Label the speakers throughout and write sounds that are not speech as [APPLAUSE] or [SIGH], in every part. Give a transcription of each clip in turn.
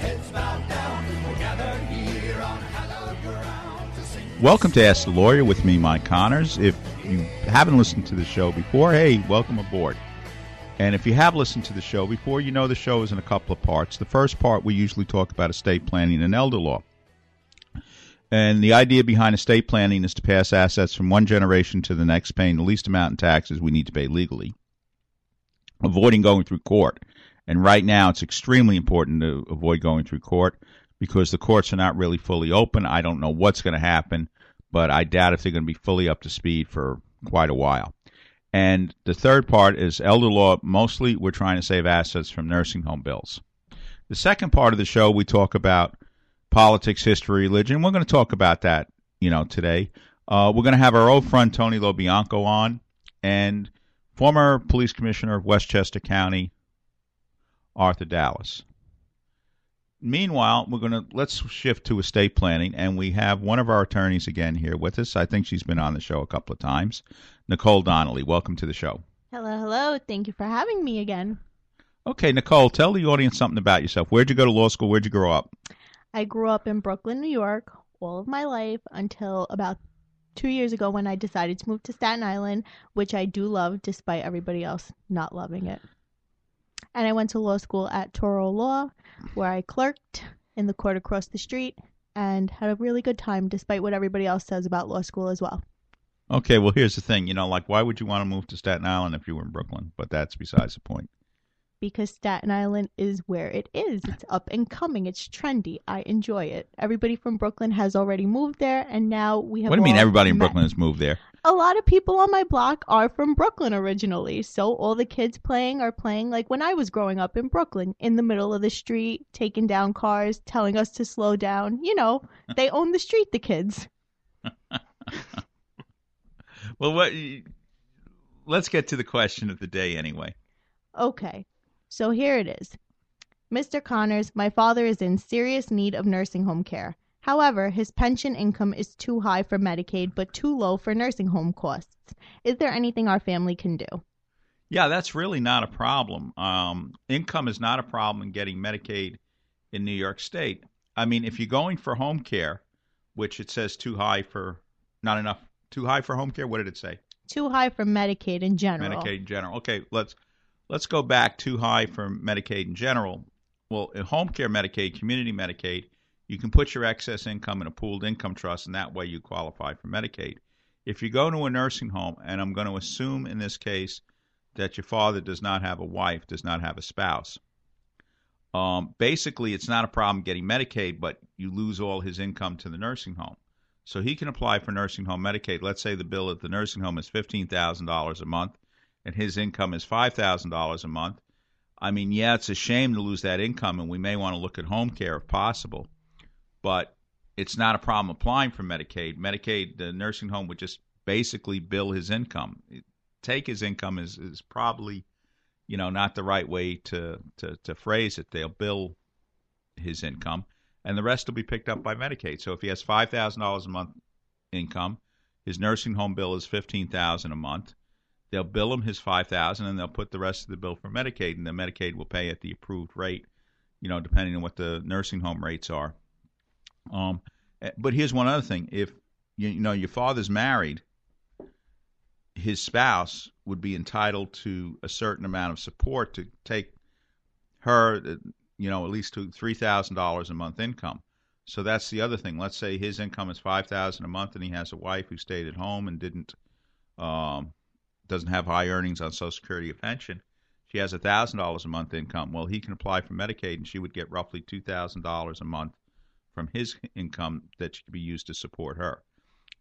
Speaker 1: heads bowed down. We're here on hallowed ground to sing.
Speaker 2: Welcome to Ask the Lawyer with me, Mike Connors. If you haven't listened to the show before, hey, welcome aboard. And if you have listened to the show before, you know the show is in a couple of parts. The first part, we usually talk about estate planning and elder law. And the idea behind estate planning is to pass assets from one generation to the next, paying the least amount in taxes we need to pay legally, avoiding going through court. And right now, it's extremely important to avoid going through court because the courts are not really fully open. I don't know what's going to happen, but I doubt if they're going to be fully up to speed for quite a while. And the third part is elder law. Mostly, we're trying to save assets from nursing home bills. The second part of the show, we talk about politics, history, religion. We're going to talk about that, you know, today. Uh, we're going to have our old friend Tony LoBianco on, and former police commissioner of Westchester County, Arthur Dallas. Meanwhile, we're going to let's shift to estate planning, and we have one of our attorneys again here with us. I think she's been on the show a couple of times. Nicole Donnelly, welcome to the show.
Speaker 3: Hello, hello. Thank you for having me again.
Speaker 2: Okay, Nicole, tell the audience something about yourself. Where'd you go to law school? Where'd you grow up?
Speaker 3: I grew up in Brooklyn, New York, all of my life until about two years ago when I decided to move to Staten Island, which I do love despite everybody else not loving it. And I went to law school at Touro Law, where I clerked in the court across the street and had a really good time despite what everybody else says about law school as well.
Speaker 2: Okay, well, here's the thing. You know, like, why would you want to move to Staten Island if you were in Brooklyn? But that's besides the point.
Speaker 3: Because Staten Island is where it is. It's up and coming. It's trendy. I enjoy it. Everybody from Brooklyn has already moved there, and now we have.
Speaker 2: What do you mean everybody in
Speaker 3: met.
Speaker 2: Brooklyn has moved there?
Speaker 3: a lot of people on my block are from Brooklyn originally. So all the kids playing are playing like when I was growing up in Brooklyn, in the middle of the street, taking down cars, telling us to slow down. You know, [LAUGHS] they own the street, the kids. [LAUGHS]
Speaker 2: Well, what? Let's get to the question of the day anyway.
Speaker 3: Okay, so here it is. Mr. Connors, my father is in serious need of nursing home care. However, his pension income is too high for Medicaid but too low for nursing home costs. Is there anything our family can do?
Speaker 2: Yeah, that's really not a problem. Um, income is not a problem in getting Medicaid in New York State. I mean, if you're going for home care, which it says too high for, not enough, too high for home care. What did it say?
Speaker 3: Too high for Medicaid in general.
Speaker 2: Medicaid in general. Okay, let's let's go back too high for Medicaid in general. Well, in home care Medicaid, community Medicaid, you can put your excess income in a pooled income trust, and that way you qualify for Medicaid. If you go to a nursing home, and I'm going to assume in this case that your father does not have a wife, does not have a spouse, um, basically it's not a problem getting Medicaid, but you lose all his income to the nursing home. So he can apply for nursing home Medicaid. Let's say the bill at the nursing home is fifteen thousand dollars a month, and his income is five thousand dollars a month. I mean, yeah, it's a shame to lose that income, and we may want to look at home care if possible. But it's not a problem applying for Medicaid. Medicaid, the nursing home would just basically bill his income. Take his income is is probably, you know, not the right way to to to phrase it. They'll bill his income, and the rest will be picked up by Medicaid. So if he has five thousand dollars a month income, his nursing home bill is fifteen thousand a month. They'll bill him his five thousand, and they'll put the rest of the bill for Medicaid, and the Medicaid will pay at the approved rate, you know, depending on what the nursing home rates are. Um, eh, but here's one other thing: if you, you know your father's married, his spouse would be entitled to a certain amount of support to take her, uh, you know, at least to three thousand dollars a month income. So that's the other thing. Let's say his income is five thousand a month, and he has a wife who stayed at home and didn't, um, doesn't have high earnings on Social Security or pension. She has a thousand dollars a month income. Well, he can apply for Medicaid, and she would get roughly two thousand dollars a month from his income that could be used to support her.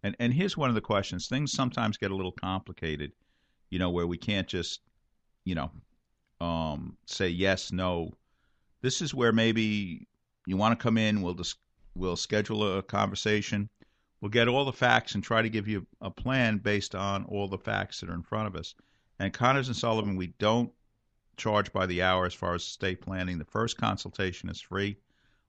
Speaker 2: And and here's one of the questions. Things sometimes get a little complicated, you know, where we can't just, you know, um, say yes, no. This is where maybe you want to come in. We'll just we'll schedule a conversation. We'll get all the facts and try to give you a plan based on all the facts that are in front of us. And Connors and Sullivan, we don't charge by the hour as far as estate planning. The first consultation is free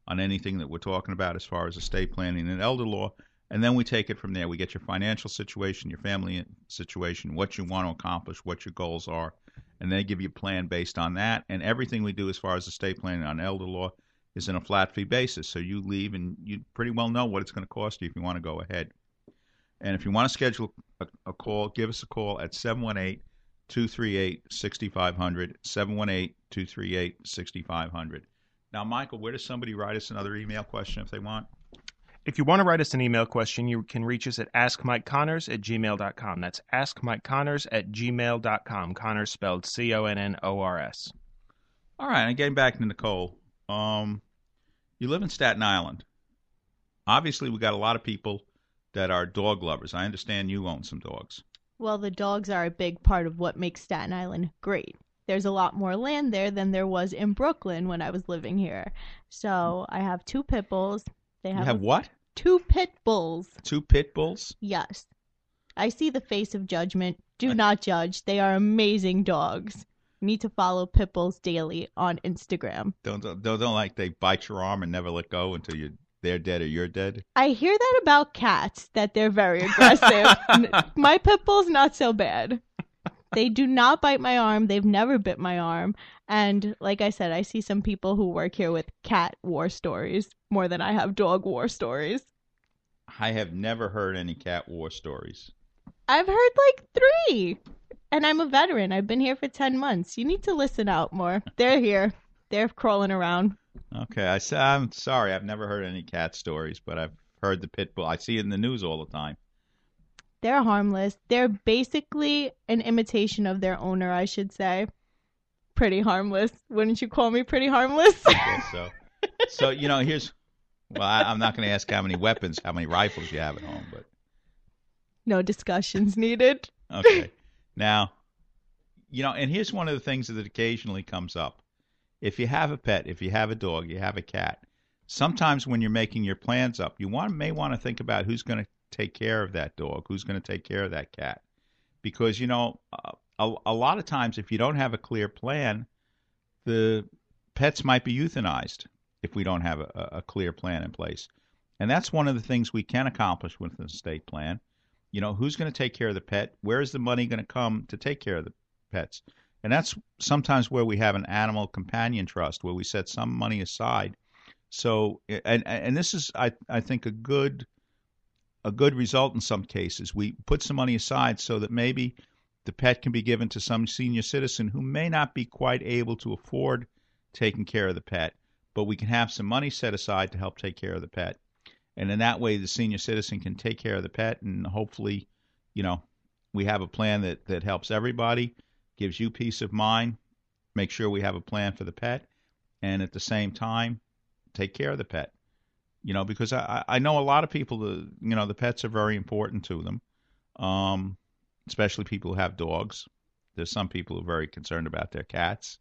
Speaker 2: on anything that we're talking about as far as estate planning and elder law. And then we take it from there. We get your financial situation, your family situation, what you want to accomplish, what your goals are, and then give you a plan based on that. And everything we do as far as estate planning on elder law is in a flat fee basis. So you leave and you pretty well know what it's going to cost you if you want to go ahead. And if you want to schedule a, a call, give us a call at 718 238 6500. 718 238 6500. Now, Michael, where does somebody write us another email question if they want?
Speaker 4: If you want to write us an email question, you can reach us at askmikeconnors at gmail.com. That's askmikeconnors at gmail.com. Connors spelled C O N N O R S.
Speaker 2: All right, and getting back to Nicole. Um, you live in Staten Island. Obviously, we got a lot of people that are dog lovers. I understand you own some dogs.
Speaker 3: Well, the dogs are a big part of what makes Staten Island great. There's a lot more land there than there was in Brooklyn when I was living here. So I have two pit bulls. They
Speaker 2: You
Speaker 3: have,
Speaker 2: have what?
Speaker 3: two pit bulls.
Speaker 2: Two pit bulls?
Speaker 3: Yes. I see the face of judgment. Do not judge. They are amazing dogs. Need to follow pit bulls daily on Instagram.
Speaker 2: Don't don't don't like they bite your arm and never let go until you they're dead or you're dead.
Speaker 3: I hear that about cats that they're very aggressive. [LAUGHS] My pit bull's not so bad. They do not bite my arm. They've never bit my arm. And like I said, I see some people who work here with cat war stories more than I have dog war stories.
Speaker 2: I have never heard any cat war stories.
Speaker 3: I've heard like three. And I'm a veteran. I've been here for 10 months. You need to listen out more. They're here. They're crawling around.
Speaker 2: Okay, I I'm sorry. I've never heard any cat stories, but I've heard the pit bull. I see it in the news all the time.
Speaker 3: They're harmless. They're basically an imitation of their owner, I should say. Pretty harmless. Wouldn't you call me pretty harmless?
Speaker 2: So. so you know, here's. Well, I, I'm not going to ask how many weapons, how many rifles you have at home, but
Speaker 3: no discussions needed.
Speaker 2: Okay. Now, you know, and here's one of the things that occasionally comes up. If you have a pet, if you have a dog, you have a cat, sometimes when you're making your plans up, you want may want to think about who's going to take care of that dog, who's going to take care of that cat. Because, you know, uh, a, a lot of times if you don't have a clear plan, the pets might be euthanized if we don't have a, a clear plan in place. And that's one of the things we can accomplish with an estate plan. You know, who's going to take care of the pet? Where is the money going to come to take care of the pets? And that's sometimes where we have an animal companion trust, where we set some money aside. So, and and this is, I I think, a good a good result in some cases. We put some money aside so that maybe the pet can be given to some senior citizen who may not be quite able to afford taking care of the pet, but we can have some money set aside to help take care of the pet. And in that way, the senior citizen can take care of the pet, and hopefully, you know, we have a plan that, that helps everybody, gives you peace of mind, make sure we have a plan for the pet, and at the same time, take care of the pet. You know, because I, I know a lot of people, the you know, the pets are very important to them, um, especially people who have dogs. There's some people who are very concerned about their cats.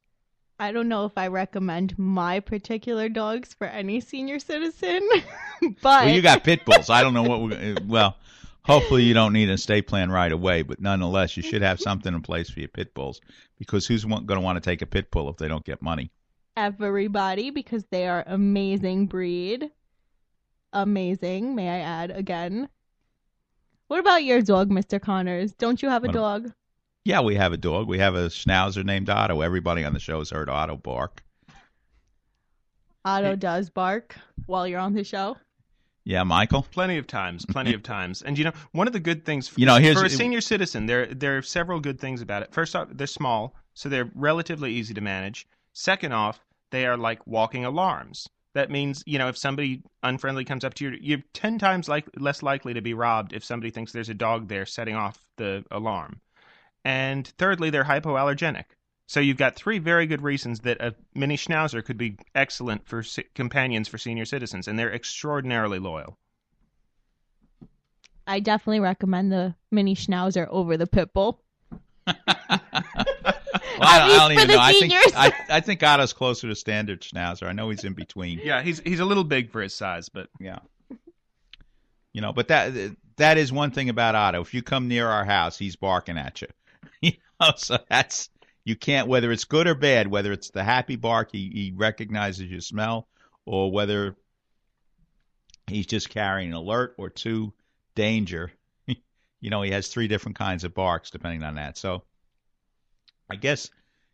Speaker 3: I don't know if I recommend my particular dogs for any senior citizen, [LAUGHS] but
Speaker 2: Well, you got pit bulls. I don't know what we're [LAUGHS] well. Hopefully, you don't need an estate plan right away, but nonetheless, you should have something in place for your pit bulls because who's going to want to take a pit bull if they don't get money?
Speaker 3: everybody because they are amazing breed. Amazing, may I add again. What about your dog, Mr. Connors? Don't you have a
Speaker 2: What-
Speaker 3: dog?
Speaker 2: Yeah, we have a dog. We have a schnauzer named Otto. Everybody on the show has heard Otto bark.
Speaker 3: Otto does bark while you're on the show.
Speaker 2: Yeah, Michael.
Speaker 4: Plenty of times, plenty of [LAUGHS] times. And you know, one of the good things for,
Speaker 2: You know, here's-
Speaker 4: for a senior citizen, there there are several good things about it. First off, they're small, so they're relatively easy to manage. Second off, they are like walking alarms. That means, you know, if somebody unfriendly comes up to you, you're 10 times like, less likely to be robbed if somebody thinks there's a dog there setting off the alarm. And thirdly, they're hypoallergenic. So you've got three very good reasons that a mini schnauzer could be excellent for si- companions for senior citizens, and they're extraordinarily loyal.
Speaker 3: I definitely recommend the mini schnauzer over the pit bull. [LAUGHS]
Speaker 2: Well, I, I don't even
Speaker 3: the
Speaker 2: know. I think. I, I think Otto's closer to standard schnauzer. I know he's in between.
Speaker 4: Yeah, he's he's a little big for his size, but
Speaker 2: Yeah. You know, but that that is one thing about Otto. If you come near our house, he's barking at you. Know, [LAUGHS] so that's you can't whether it's good or bad, whether it's the happy bark he, he recognizes your smell, or whether he's just carrying an alert or two danger. [LAUGHS] you know, he has three different kinds of barks depending on that. So I guess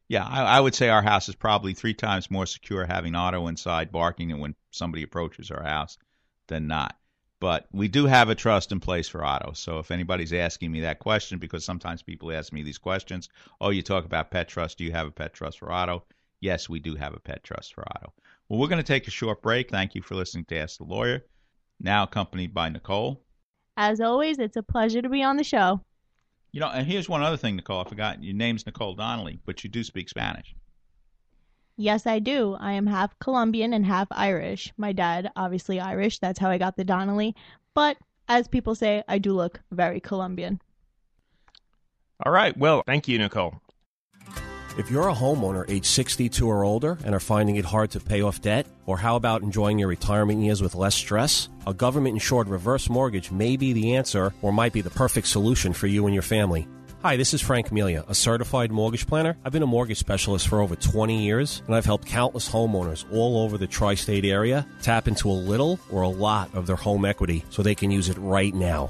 Speaker 2: yeah, I, I would say our house is probably three times more secure having Otto inside barking and when somebody approaches our house than not. But we do have a trust in place for Otto. So if anybody's asking me that question, because sometimes people ask me these questions, oh, you talk about pet trust. Do you have a pet trust for Otto? Yes, we do have a pet trust for Otto. Well, we're going to take a short break. Thank you for listening to Ask the Lawyer. Now accompanied by Nicole.
Speaker 3: As always, it's a pleasure to be on the show.
Speaker 2: You know, and here's one other thing, Nicole. I forgot. Your name's Nicole Donnelly, but you do speak Spanish.
Speaker 3: Yes, I do. I am half Colombian and half Irish. My dad, obviously Irish. That's how I got the Donnelly. But as people say, I do look very Colombian.
Speaker 4: all right. Well, thank you, Nicole.
Speaker 5: If you're a homeowner age 62 or older and are finding it hard to pay off debt, or how about enjoying your retirement years with less stress? A government insured reverse mortgage may be the answer or might be the perfect solution for you and your family. Hi, this is Frank Melia, a certified mortgage planner. I've been a mortgage specialist for over 20 years, and I've helped countless homeowners all over the tri state area tap into a little or a lot of their home equity so they can use it right now.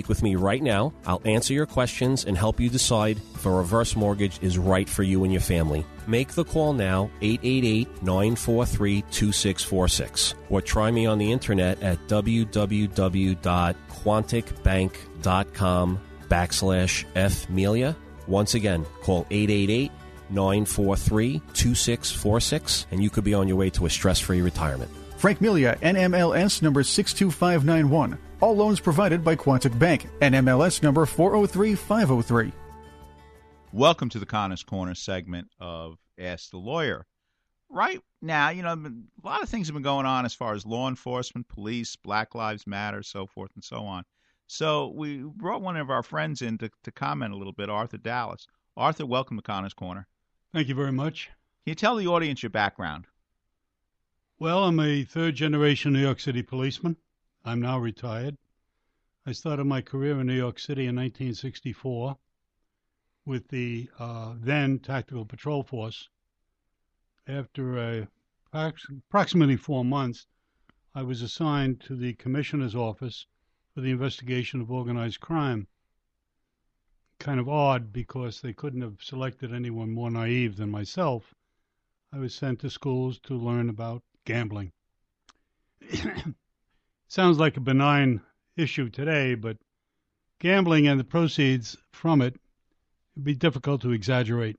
Speaker 5: with me right now. I'll answer your questions and help you decide if a reverse mortgage is right for you and your family. Make the call now, 888 943 2646, or try me on the internet at www.quonticbank.com backslash fmelia. Once again, call 888 943 2646, and you could be on your way to a stress free retirement.
Speaker 6: Frank Melia, NMLS number 62591. All loans provided by Quontic Bank. NMLS number 403503.
Speaker 2: Welcome to the Connors Corner segment of Ask the Lawyer. Right now, you know, a lot of things have been going on as far as law enforcement, police, Black Lives Matter, so forth and so on. So we brought one of our friends in to, to comment a little bit, Arthur Dallas. Arthur, welcome to Connors Corner.
Speaker 7: Thank you very much.
Speaker 2: Can you tell the audience your background?
Speaker 7: Well, I'm a third generation New York City policeman. I'm now retired. I started my career in New York City in 1964 with the uh, then Tactical Patrol Force. After a, approximately four months, I was assigned to the Commissioner's Office for the investigation of organized crime. Kind of odd because they couldn't have selected anyone more naive than myself. I was sent to schools to learn about gambling. [CLEARS THROAT] Sounds like a benign issue today, but gambling and the proceeds from it would be difficult to exaggerate.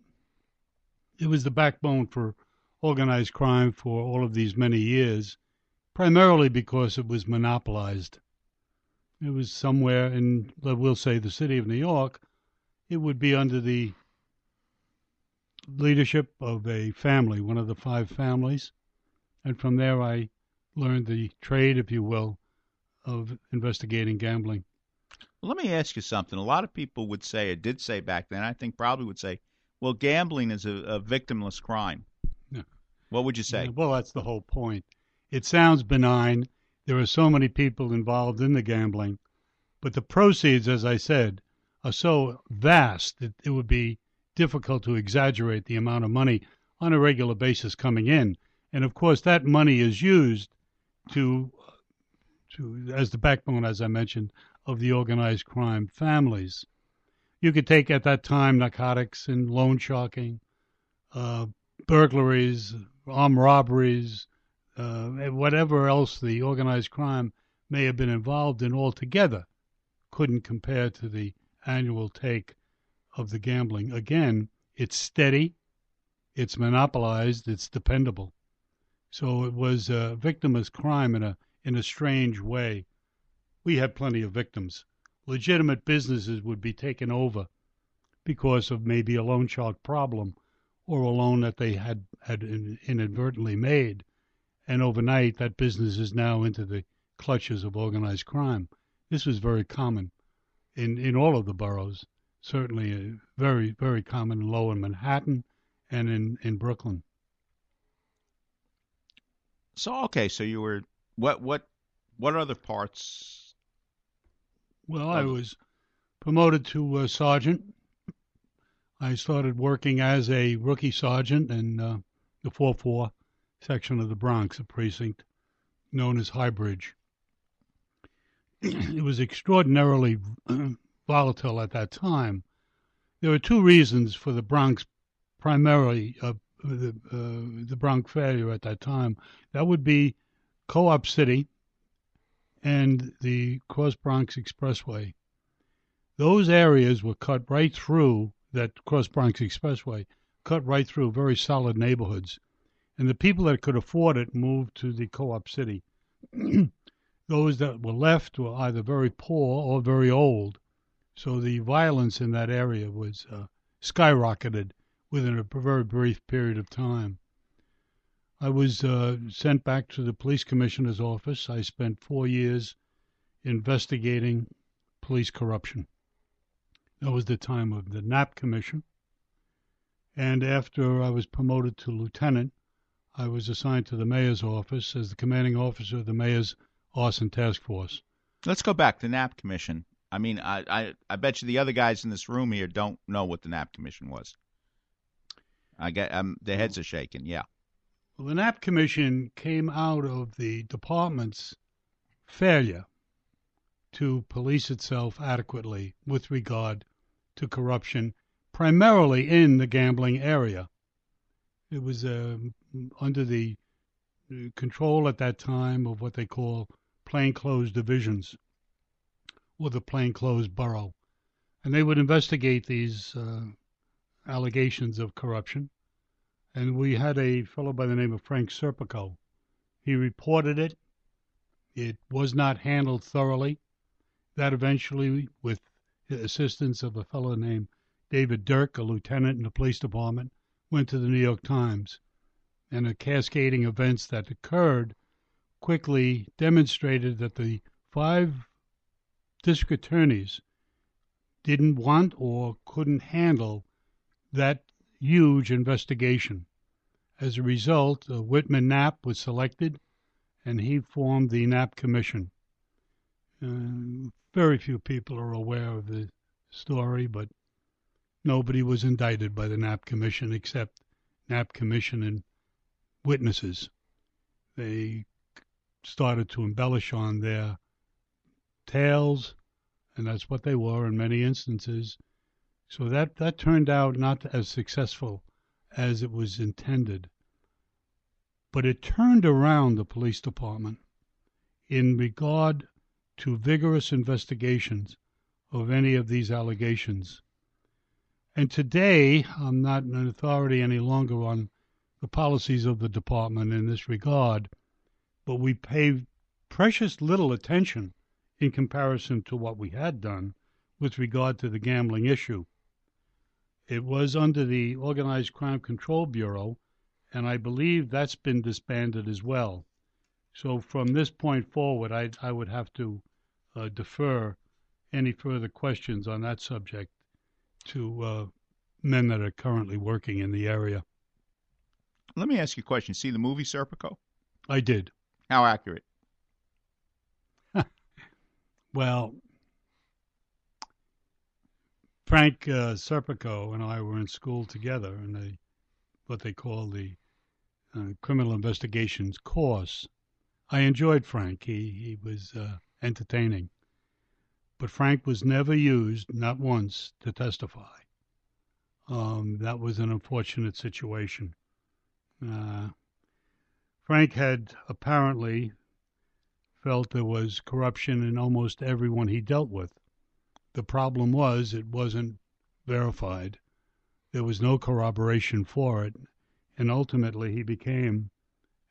Speaker 7: It was the backbone for organized crime for all of these many years, primarily because it was monopolized. It was somewhere in, we'll say, the city of New York. It would be under the leadership of a family, one of the five families. And from there, I learned the trade, if you will, of investigating gambling.
Speaker 2: Let me ask you something. A lot of people would say, or did say back then, I think probably would say, well, gambling is a, a victimless crime.
Speaker 7: Yeah.
Speaker 2: What would you say?
Speaker 7: Well, that's the whole point. It sounds benign. There are so many people involved in the gambling, but the proceeds, as I said, are so vast that it would be difficult to exaggerate the amount of money on a regular basis coming in. And of course, that money is used to, to as the backbone, as I mentioned, of the organized crime families. You could take at that time narcotics and loan sharking, uh, burglaries, armed robberies, uh, whatever else the organized crime may have been involved in altogether couldn't compare to the annual take of the gambling. Again, it's steady, it's monopolized, it's dependable. So it was a victimless crime in a in a strange way. We had plenty of victims. Legitimate businesses would be taken over because of maybe a loan shark problem or a loan that they had had inadvertently made, and overnight that business is now into the clutches of organized crime. This was very common in in all of the boroughs. Certainly, uh, very very common low in Manhattan and in in Brooklyn.
Speaker 2: So okay, so you were what what what other parts?
Speaker 7: Well, I was promoted to uh, sergeant. I started working as a rookie sergeant in uh, the 4-4 section of the Bronx, a precinct known as Highbridge. [CLEARS THROAT] it was extraordinarily [CLEARS THROAT] volatile at that time. There were two reasons for the Bronx, primarily uh, the uh, the Bronx failure at that time. That would be Co-op City and the Cross Bronx Expressway. Those areas were cut right through that Cross Bronx Expressway, cut right through very solid neighborhoods, and the people that could afford it moved to the Co-op City. [CLEARS THROAT] Those that were left were either very poor or very old, so the violence in that area was uh, skyrocketed within a very brief period of time. I was uh, sent back to the police commissioner's office. I spent four years investigating police corruption. That was the time of the Knapp Commission. And after I was promoted to lieutenant, I was assigned to the mayor's office as the commanding officer of the mayor's arson task force.
Speaker 2: Let's go back to the Knapp Commission. I mean, I, I, I bet you the other guys in this room here don't know what the Knapp Commission was. I get um, the heads are shaking. Yeah.
Speaker 7: The Knapp Commission came out of the department's failure to police itself adequately with regard to corruption, primarily in the gambling area. It was uh, under the control at that time of what they call plainclothes divisions or the plainclothes borough. And they would investigate these uh, allegations of corruption. And we had a fellow by the name of Frank Serpico. He reported it. It was not handled thoroughly. That eventually, with the assistance of a fellow named David Durk, a lieutenant in the police department, went to the New York Times. And the cascading events that occurred quickly demonstrated that the five district attorneys didn't want or couldn't handle that huge investigation. As a result, uh, Whitman Knapp was selected and he formed the Knapp Commission. Uh, very few people are aware of the story, but nobody was indicted by the Knapp Commission except Knapp Commission and witnesses. They started to embellish on their tales, and that's what they were in many instances. So that, that turned out not as successful as it was intended. But it turned around the police department in regard to vigorous investigations of any of these allegations. And today, I'm not an authority any longer on the policies of the department in this regard, but we pay precious little attention in comparison to what we had done with regard to the gambling issue. It was under the Organized Crime Control Bureau, and I believe that's been disbanded as well. So from this point forward, I, I would have to uh, defer any further questions on that subject to uh, men that are currently working in the area.
Speaker 2: Let me ask you a question. See the movie Serpico?
Speaker 7: I did.
Speaker 2: How accurate? [LAUGHS]
Speaker 7: Well, Frank uh, Serpico and I were in school together in a what they call the uh, criminal investigations course. I enjoyed Frank. He he was uh, entertaining, but Frank was never used, not once, to testify. Um, that was an unfortunate situation. Uh, Frank had apparently felt there was corruption in almost everyone he dealt with. The problem was it wasn't verified. There was no corroboration for it, and ultimately he became,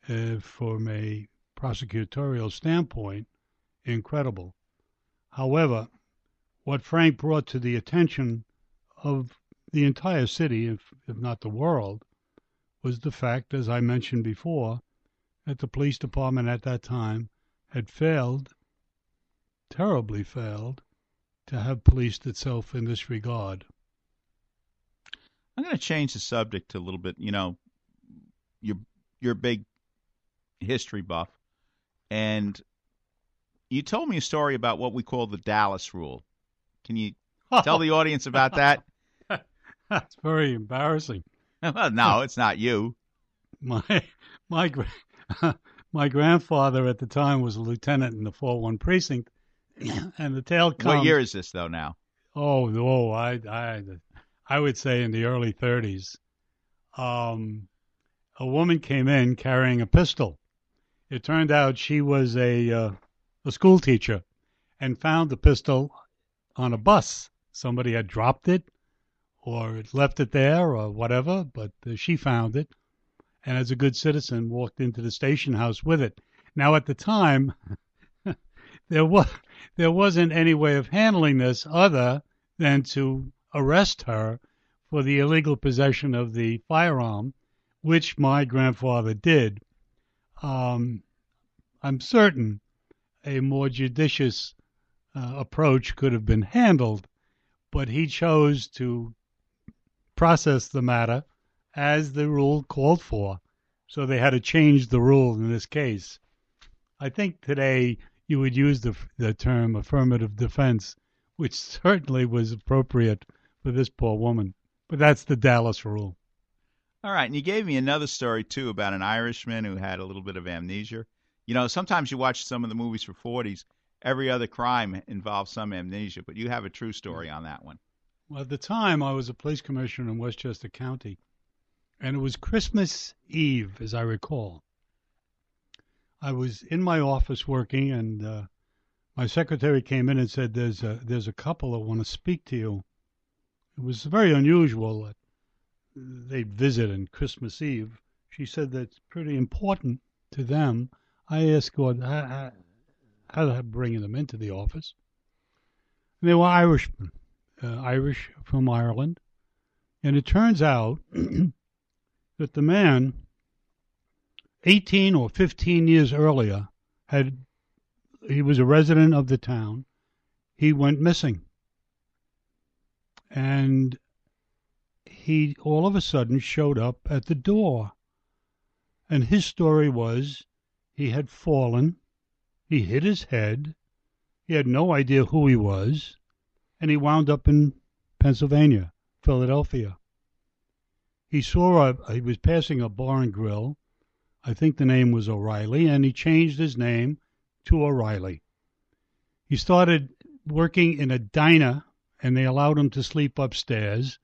Speaker 7: uh, from a prosecutorial standpoint, incredible. However, what Frank brought to the attention of the entire city, if, if not the world, was the fact, as I mentioned before, that the police department at that time had failed, terribly failed, to have policed itself in this regard.
Speaker 2: I'm going to change the subject a little bit. You know, you're you're a big history buff, and you told me a story about what we call the Dallas Rule. Can you tell the audience about that? [LAUGHS] [LAUGHS]
Speaker 7: That's very embarrassing.
Speaker 2: well, no, it's not you.
Speaker 7: My my [LAUGHS] my grandfather at the time was a lieutenant in the 4-1 precinct, [COUGHS] and the tale comes.
Speaker 2: What year is this though? Now,
Speaker 7: Oh, oh, I, I, I would say in the early 30s. Um, a woman came in carrying a pistol. It turned out she was a uh, a school teacher, and found the pistol on a bus. Somebody had dropped it, or left it there, or whatever. But uh, she found it, and as a good citizen, walked into the station house with it. Now, at the time, [LAUGHS] there was there wasn't any way of handling this other than to arrest her for the illegal possession of the firearm, which my grandfather did. Um, I'm certain a more judicious uh, approach could have been handled, but he chose to process the matter as the rule called for. So they had to change the rule in this case. I think today you would use the, the term affirmative defense, which certainly was appropriate for this poor woman. But that's the Dallas rule.
Speaker 2: all right. And you gave me another story too about an Irishman who had a little bit of amnesia. You know, sometimes you watch some of the movies for 40s. Every other crime involves some amnesia, but you have a true story on that one.
Speaker 7: Well, at the time, I was a police commissioner in Westchester County, and it was Christmas Eve, as I recall. I was in my office working, and uh, my secretary came in and said, "There's a there's a couple that want to speak to you." It was very unusual that they'd visit on Christmas Eve. She said that's pretty important to them. I asked God how, how, how to bring them into the office. And they were Irishmen, uh, Irish from Ireland, and it turns out [CLEARS THROAT] that the man, 18 or 15 years earlier, had he was a resident of the town. He went missing, and he all of a sudden showed up at the door. And his story was he had fallen, he hit his head, he had no idea who he was, and he wound up in Pennsylvania, Philadelphia. He saw a, he was passing a bar and grill. I think the name was O'Reilly, and he changed his name to O'Reilly. He started working in a diner, and they allowed him to sleep upstairs.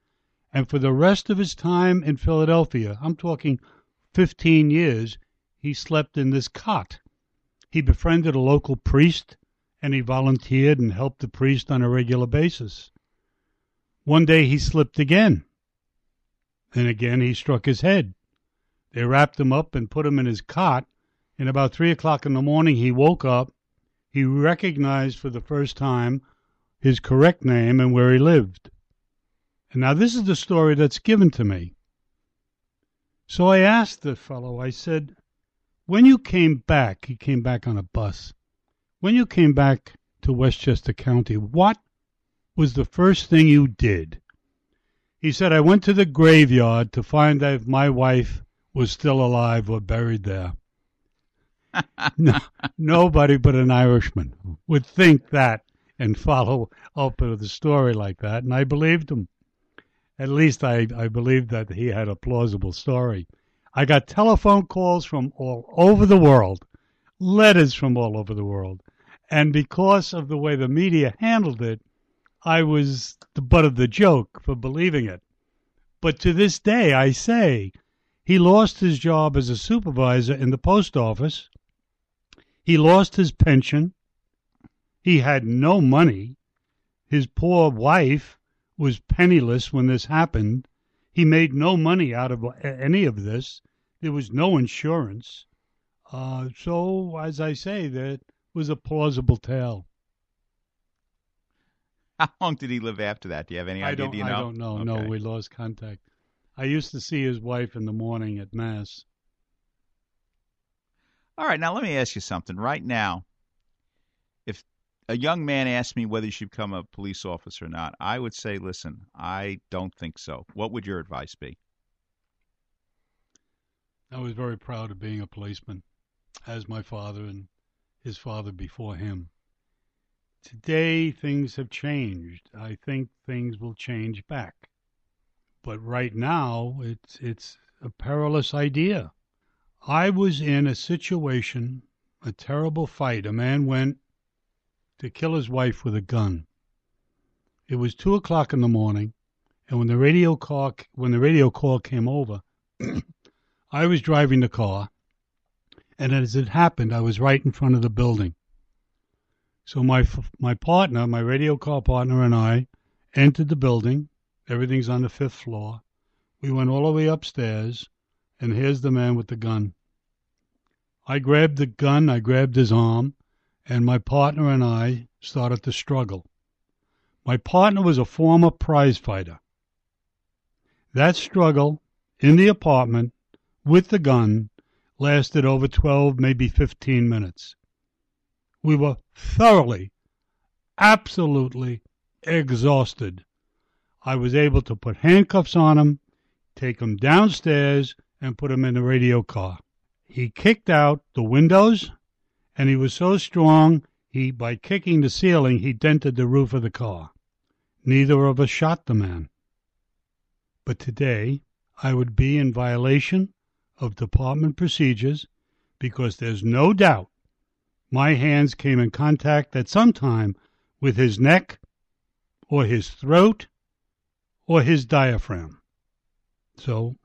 Speaker 7: And for the rest of his time in Philadelphia, I'm talking 15 years, he slept in this cot. He befriended a local priest, and he volunteered and helped the priest on a regular basis. One day he slipped again. Then again he struck his head. They wrapped him up and put him in his cot. And about three o'clock in the morning he woke up. He recognized for the first time his correct name and where he lived. And now this is the story that's given to me. So I asked the fellow, I said, when you came back, he came back on a bus. When you came back to Westchester County, what was the first thing you did? He said, I went to the graveyard to find if my wife was still alive or buried there. [LAUGHS] no, nobody but an Irishman would think that and follow up with a story like that, and I believed him. At least I, I believed that he had a plausible story. I got telephone calls from all over the world, letters from all over the world, and because of the way the media handled it, I was the butt of the joke for believing it. But to this day, I say, he lost his job as a supervisor in the post office. He lost his pension. He had no money. His poor wife was penniless when this happened. He made no money out of any of this. There was no insurance. Uh, so, as I say, that was a plausible tale.
Speaker 2: How long did he live after that? Do you have any
Speaker 7: I
Speaker 2: idea?
Speaker 7: don't,
Speaker 2: Do you know?
Speaker 7: I don't know. No, we lost contact. I used to see his wife in the morning at mass.
Speaker 2: All right, now let me ask you something. Right now, if a young man asked me whether he should become a police officer or not, I would say, listen, I don't think so. What would your advice be?
Speaker 7: I was very proud of being a policeman, as my father and his father before him. Today, things have changed. I think things will change back. But right now, it's, it's a perilous idea. I was in a situation, a terrible fight. A man went to kill his wife with a gun. It was two o'clock in the morning, and when the radio call when the radio call came over, [CLEARS THROAT] I was driving the car, and as it happened, I was right in front of the building. So my my partner, my radio call partner, and I entered the building. Everything's on the fifth floor. We went all the way upstairs, and here's the man with the gun. I grabbed the gun, I grabbed his arm, and my partner and I started to struggle. My partner was a former prize fighter. That struggle in the apartment with the gun lasted over 12, maybe 15 minutes. We were thoroughly, absolutely exhausted. I was able to put handcuffs on him, take him downstairs, and put him in the radio car. He kicked out the windows, and he was so strong, he by kicking the ceiling, he dented the roof of the car. Neither of us shot the man. But today, I would be in violation of department procedures because there's no doubt my hands came in contact at some time with his neck or his throat or his diaphragm. So,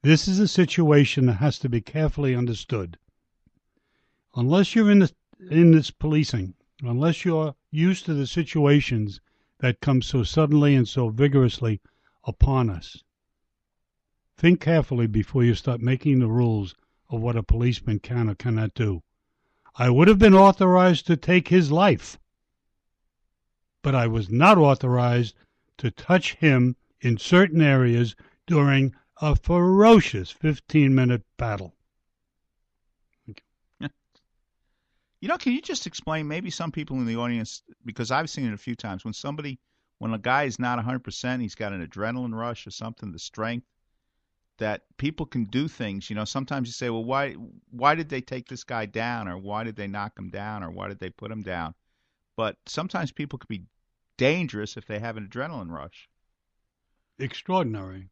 Speaker 7: this is a situation that has to be carefully understood. Unless you're in this, in this policing, unless you're used to the situations that come so suddenly and so vigorously upon us, think carefully before you start making the rules of what a policeman can or cannot do. I would have been authorized to take his life, but I was not authorized to touch him in certain areas during a ferocious 15 minute battle.
Speaker 2: You know, can you just explain? Maybe some people in the audience, because I've seen it a few times, when somebody, when a guy is not 100%, he's got an adrenaline rush or something, the strength, that people can do things. You know, sometimes you say, well, why, why did they take this guy down, or why did they knock him down, or why did they put him down? But sometimes people could be dangerous if they have an adrenaline rush.
Speaker 7: Extraordinary.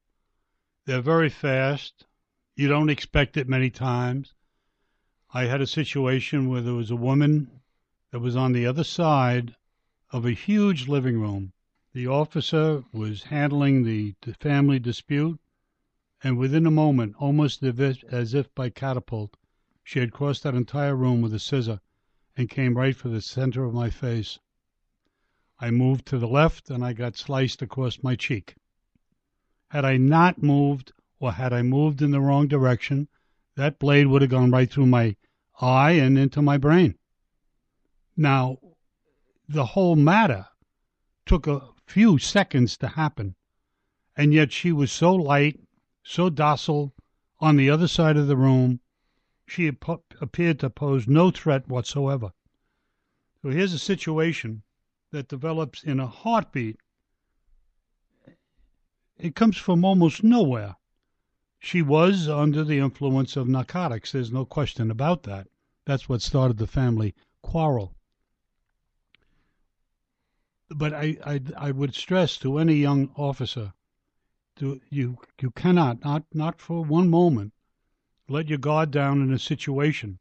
Speaker 7: They're very fast. You don't expect it many times. I had a situation where there was a woman that was on the other side of a huge living room. The officer was handling the, family dispute, and within a moment, almost as if by catapult, she had crossed that entire room with a scissor and came right for the center of my face. I moved to the left and I got sliced across my cheek. Had I not moved, or had I moved in the wrong direction, that blade would have gone right through my eye and into my brain. Now, the whole matter took a few seconds to happen, and yet she was so light, so docile, on the other side of the room, she ap- appeared to pose no threat whatsoever. So here's a situation that develops in a heartbeat. It comes from almost nowhere. She was under the influence of narcotics. There's no question about that. That's what started the family quarrel. but I, I I would stress to any young officer, to you you cannot not not for one moment let your guard down in a situation.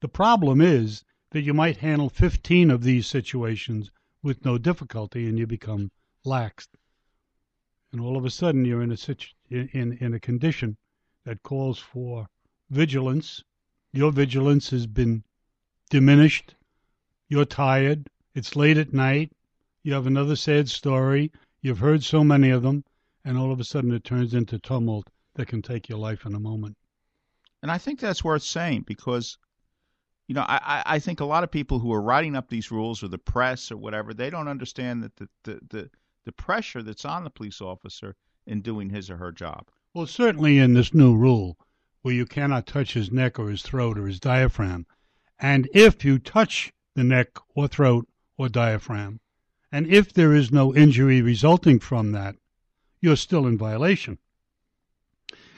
Speaker 7: The problem is that you might handle 15 of these situations with no difficulty and you become laxed. And all of a sudden you're in a situ- in in a condition that calls for vigilance. Your vigilance has been diminished. You're tired. It's late at night. You have another sad story. You've heard so many of them, and all of a sudden it turns into tumult that can take your life in a moment.
Speaker 2: And I think that's worth saying because, you know, I, I think a lot of people who are writing up these rules or the press or whatever, they don't understand that the, the, the, the pressure that's on the police officer in doing his or her job.
Speaker 7: Well, certainly in this new rule, where you cannot touch his neck or his throat or his diaphragm, and if you touch the neck or throat or diaphragm, and if there is no injury resulting from that, you're still in violation.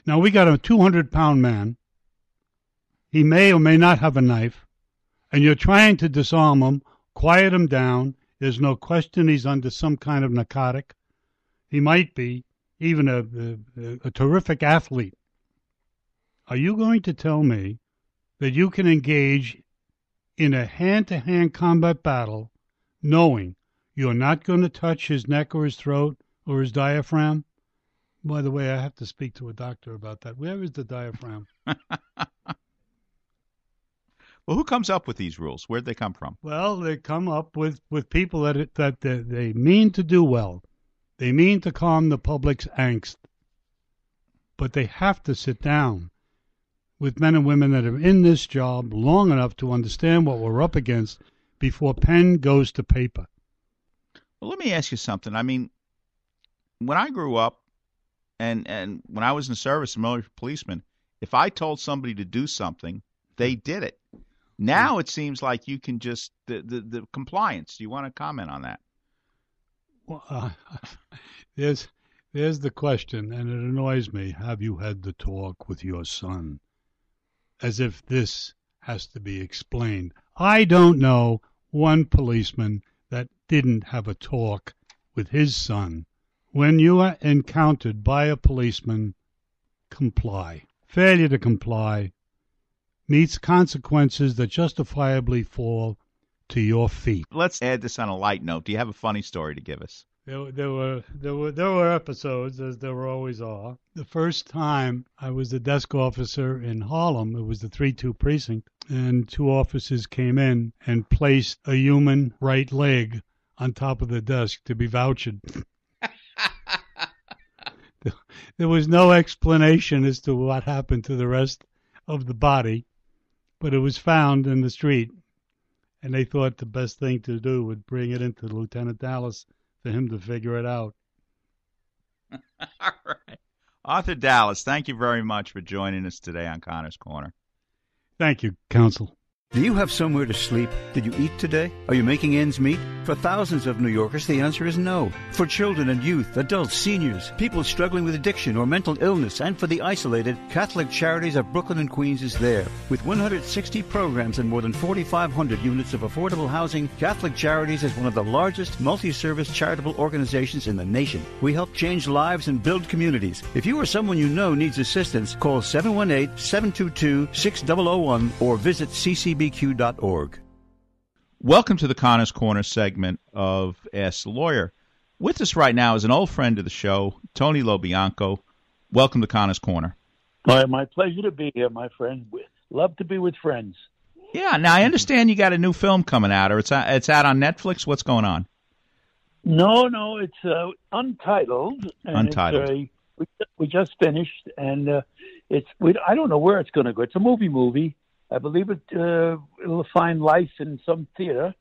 Speaker 7: Now, we got a 200 pound man. He may or may not have a knife, and you're trying to disarm him, quiet him down. There's no question he's under some kind of narcotic. He might be even a, a, a terrific athlete. Are you going to tell me that you can engage in a hand to hand combat battle knowing you're not going to touch his neck or his throat or his diaphragm? By the way, I have to speak to a doctor about that. Where is the diaphragm? [LAUGHS]
Speaker 2: Well, who comes up with these rules? Where'd they come from?
Speaker 7: Well, they come up with, with people that it, that they, they mean to do well. They mean to calm the public's angst. But they have to sit down with men and women that are in this job long enough to understand what we're up against before pen goes to paper.
Speaker 2: Well, let me ask you something. I mean, when I grew up and and when I was in service, a military policeman, if I told somebody to do something, they did it. Now it seems like you can just the the, the compliance. Do you want to comment on that?
Speaker 7: Well, uh, [LAUGHS] there's there's the question, and it annoys me. Have you had the talk with your son? As if this has to be explained. I don't know one policeman that didn't have a talk with his son. When you are encountered by a policeman, comply. Failure to comply meets consequences that justifiably fall to your feet.
Speaker 2: Let's add this on a light note. Do you have a funny story to give us?
Speaker 7: There, there were there were there were episodes, as there were always are. The first time I was the desk officer in Harlem, it was the three two precinct, and two officers came in and placed a human right leg on top of the desk to be vouched. [LAUGHS] there was no explanation as to what happened to the rest of the body, but it was found in the street, and they thought the best thing to do would bring it into Lieutenant Dallas for him to figure it out. [LAUGHS]
Speaker 2: All right. Arthur Dallas, thank you very much for joining us today on Connor's Corner.
Speaker 7: Thank you, Counsel.
Speaker 8: Do you have somewhere to sleep? Did you eat today? Are you making ends meet? For thousands of New Yorkers, the answer is no. For children and youth, adults, seniors, people struggling with addiction or mental illness, and for the isolated, Catholic Charities of Brooklyn and Queens is there. With 160 programs and more than 4,500 units of affordable housing, Catholic Charities is one of the largest multi-service charitable organizations in the nation. We help change lives and build communities. If you or someone you know needs assistance, call 718-722-6001 or visit ccbq.org.
Speaker 2: Welcome to the Connor's Corner segment of Ask the Lawyer. With us right now is an old friend of the show, Tony Lobianco. Welcome to Connor's Corner.
Speaker 9: My, my pleasure to be here, my friend. Love to be with friends.
Speaker 2: Yeah. Now I understand you got a new film coming out, or it's out, it's out on Netflix. What's going on?
Speaker 9: No, no, it's uh, untitled. And
Speaker 2: Untitled.
Speaker 9: It's, uh, we, we just finished, and uh, it's. We, I don't know where it's going to go. It's a movie movie. I believe it uh, it'll find life in some theater,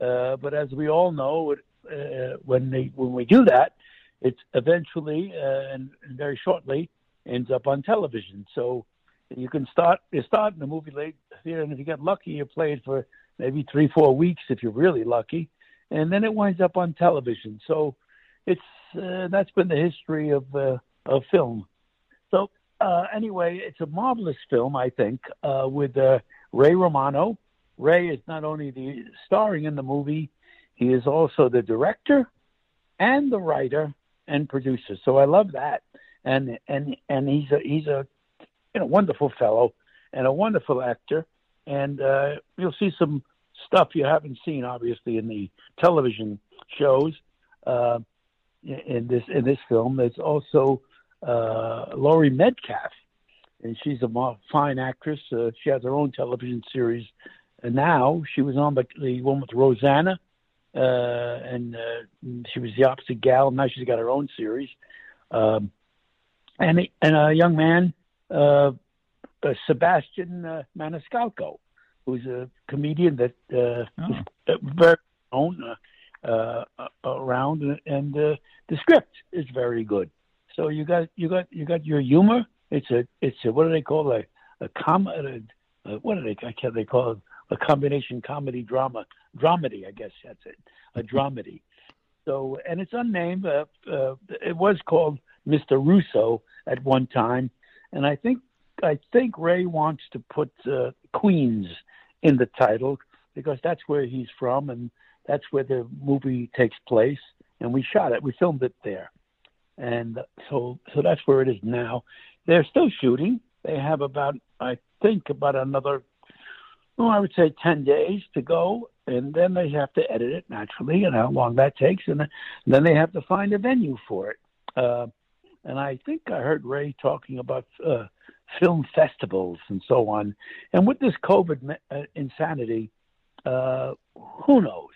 Speaker 9: uh, but as we all know, it, uh, when they when we do that, it's eventually uh, and, very shortly ends up on television. So you can start you start in the movie late theater, and if you get lucky, you play it for maybe three four weeks if you're really lucky, and then it winds up on television. So it's uh, that's been the history of uh, of film. So uh, anyway, it's a marvelous film, I think, uh, with uh, Ray Romano. Ray is not only the starring in the movie, he is also the director and the writer and producer. So I love that. And and and he's a he's a you know wonderful fellow and a wonderful actor. And uh, you'll see some stuff you haven't seen, obviously, in the television shows. Uh, in this in this film, there's also uh, Laurie Metcalf, and she's a fine actress. Uh, she has her own television series, and now she was on the, the one with Roseanne, uh, and uh, she was the opposite gal. Now she's got her own series, um, and and a young man, uh, uh, Sebastian uh, Maniscalco, who's a comedian that uh, is uh, very known uh, uh, around, and uh, the script is very good. So you got you got you got your humor. It's a it's a what do they call a a com a, what do they I can't they call it a combination comedy drama dramedy I guess that's it a dramedy. So and it's unnamed. Uh, uh, it was called Mr. Russo at one time, and I think I think Ray wants to put uh, Queens in the title because that's where he's from and that's where the movie takes place. And we shot it. We filmed it there and so so that's where it is now. They're still shooting. They have about I think about another well, I would say ten days to go, and then they have to edit it naturally, and how long that takes, and then they have to find a venue for it. Uh, and I think I heard Ray talking about uh, film festivals and so on. And with this COVID uh, insanity, uh, who knows?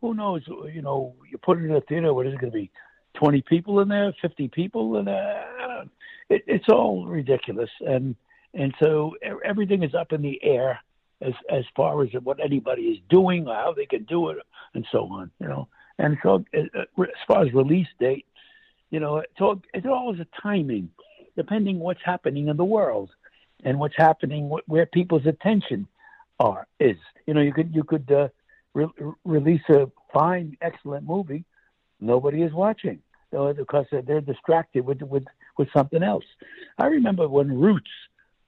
Speaker 9: Who knows? You know, you put it in a theater. What is it going to be? 20 people in there, 50 people, and uh, it, it's all ridiculous. And and so everything is up in the air as as far as what anybody is doing, or how they can do it, and so on. You know, and so uh, uh, as far as release date, you know, it's all it's always a timing, depending what's happening in the world and what's happening where people's attention are is. You know, you could you could uh, re- release a fine, excellent movie, nobody is watching because they're distracted with with with something else. I remember when Roots,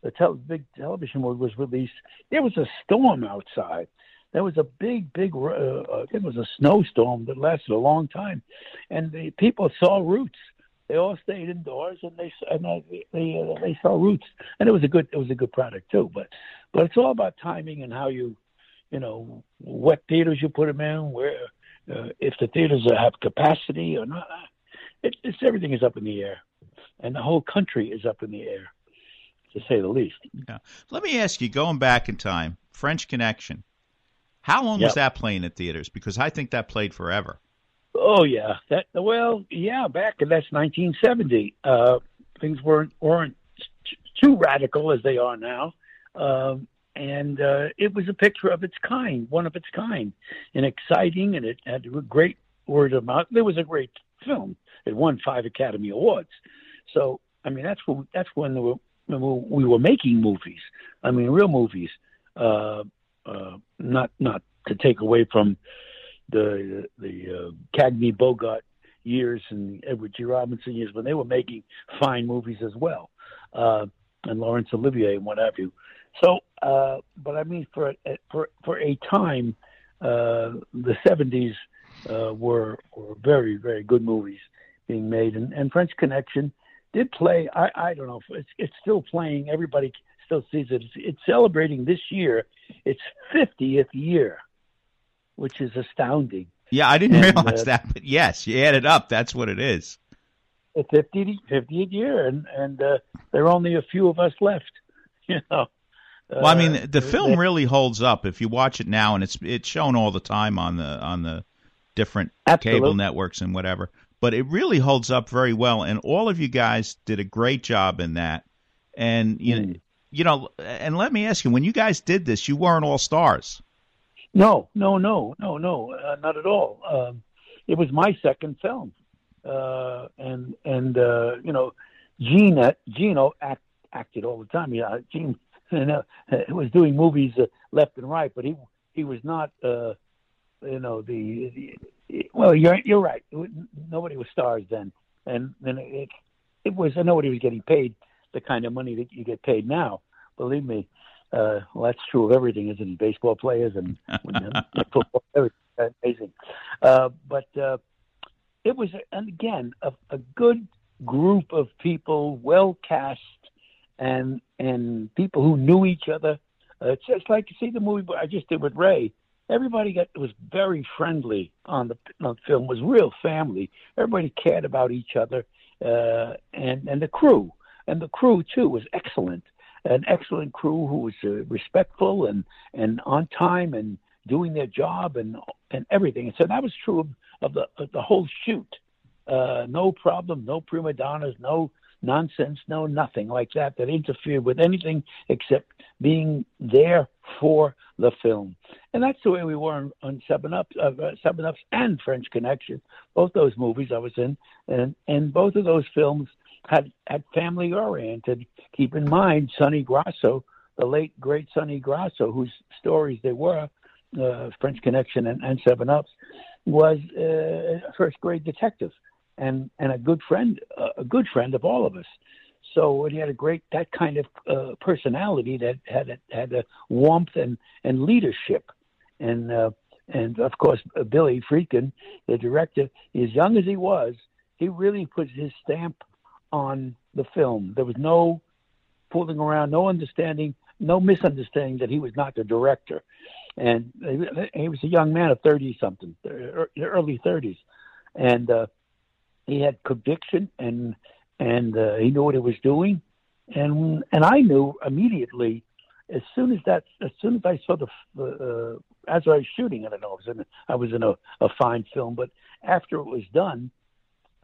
Speaker 9: the tel- big television was released. There was a storm outside. There was a big, big. Uh, uh, it was a snowstorm that lasted a long time, and the people saw Roots. They all stayed indoors, and they and they they, uh, they saw Roots, and it was a good it was a good product too. But but it's all about timing and how you, you know, what theaters you put them in, where uh, if the theaters have capacity or not it, it's everything is up in the air, and the whole country is up in the air, to say the least.
Speaker 2: Yeah. Let me ask you, going back in time, French Connection. How long
Speaker 9: Yep.
Speaker 2: was that playing at theaters? Because I think that played forever.
Speaker 9: Oh yeah, that well, yeah, back in that's 1970. Uh, things weren't weren't too radical as they are now, um, and uh, it was a picture of its kind, one of its kind, and exciting, and it had a great word of mouth. There was a great film. It won five Academy Awards. So I mean, that's when that's when we were, when we were making movies. I mean, real movies. Uh, uh, not not to take away from the the uh, Cagney Bogart years and Edward G. Robinson years when they were making fine movies as well, uh, and Laurence Olivier and what have you. So, uh, but I mean, for a, for for a time, uh, the '70s uh, were were very very good movies being made, and, and French Connection did play. I I don't know it's it's still playing. Everybody still sees it. It's, it's celebrating this year its 50th year, which is astounding.
Speaker 2: Yeah, I didn't
Speaker 9: And,
Speaker 2: realize
Speaker 9: uh,
Speaker 2: that, but yes, you add it up. That's what it is.
Speaker 9: The 50, 50th year, and and uh, there are only a few of us left. [LAUGHS] You know.
Speaker 2: Well, I mean,
Speaker 9: Uh,
Speaker 2: the film really holds up if you watch it now, and it's it's shown all the time on the on the different
Speaker 9: Absolutely.
Speaker 2: cable networks and whatever. But it really holds up very well, and all of you guys did a great job in that. And you
Speaker 9: Hmm.
Speaker 2: know, you know, and let me ask you, when you guys did this, you weren't all stars.
Speaker 9: No, no, no, no, no, uh, not at all. Um, it was my second film, uh, and and uh, you know, Gene, uh, Gino act, acted all the time. Yeah, Gene [LAUGHS] you know, was doing movies uh, left and right, but he he was not, uh, you know, the, the well, you're you're right. Nobody was stars then, and then it it was. I know was getting paid, the kind of money that you get paid now. Believe me, Uh, well, that's true of everything, isn't it? Baseball players and, [LAUGHS] football, everything. Amazing. Uh, but uh, it was, and again, a, a good group of people, well cast, and and people who knew each other. Uh, it's just like you see the movie I just did with Ray. Everybody got was very friendly on the, on film. Was real family. Everybody cared about each other, uh, and and the crew and the crew too was excellent. An excellent crew who was uh, respectful and and on time and doing their job and and everything. And so that was true of, of the of the whole shoot. Uh, no problem, no prima donnas, no nonsense, no nothing like that that interfered with anything except being there for the film. And that's the way we were on, on Seven Up, uh, Seven Ups, and French Connection. Both those movies I was in, and and both of those films had had family oriented. Keep in mind, Sonny Grasso, the late great Sonny Grasso, whose stories they were, uh, French Connection and, and Seven Ups, was uh, a first grade detective and and a good friend, a good friend of all of us. So he had a great that kind of uh, personality that had a, had a warmth and and leadership, and uh, and of course uh, Billy Friedkin, the director, as young as he was, he really put his stamp on the film. There was no fooling around, no understanding, no misunderstanding that he was not the director. And he was a young man of thirty something, early thirties, and uh, he had conviction and and uh, he knew what he was doing, and and I knew immediately as soon as that as soon as I saw the uh, as I was shooting I know I was in I was in a, a fine film, but after it was done,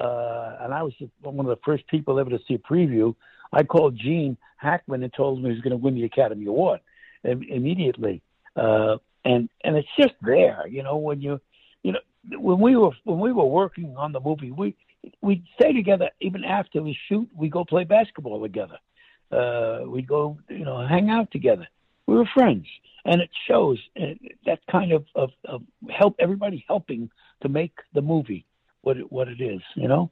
Speaker 9: uh, and I was one of the first people ever to see a preview. I called Gene Hackman and told him he was going to win the Academy Award immediately. Uh, and and it's just there, you know, when you, you know, when we were when we were working on the movie, we we'd stay together even after we shoot. We go play basketball together. Uh, we'd go, you know, hang out together. We were friends, and it shows uh, that kind of, of, of help. Everybody helping to make the movie what it, what it is, you know.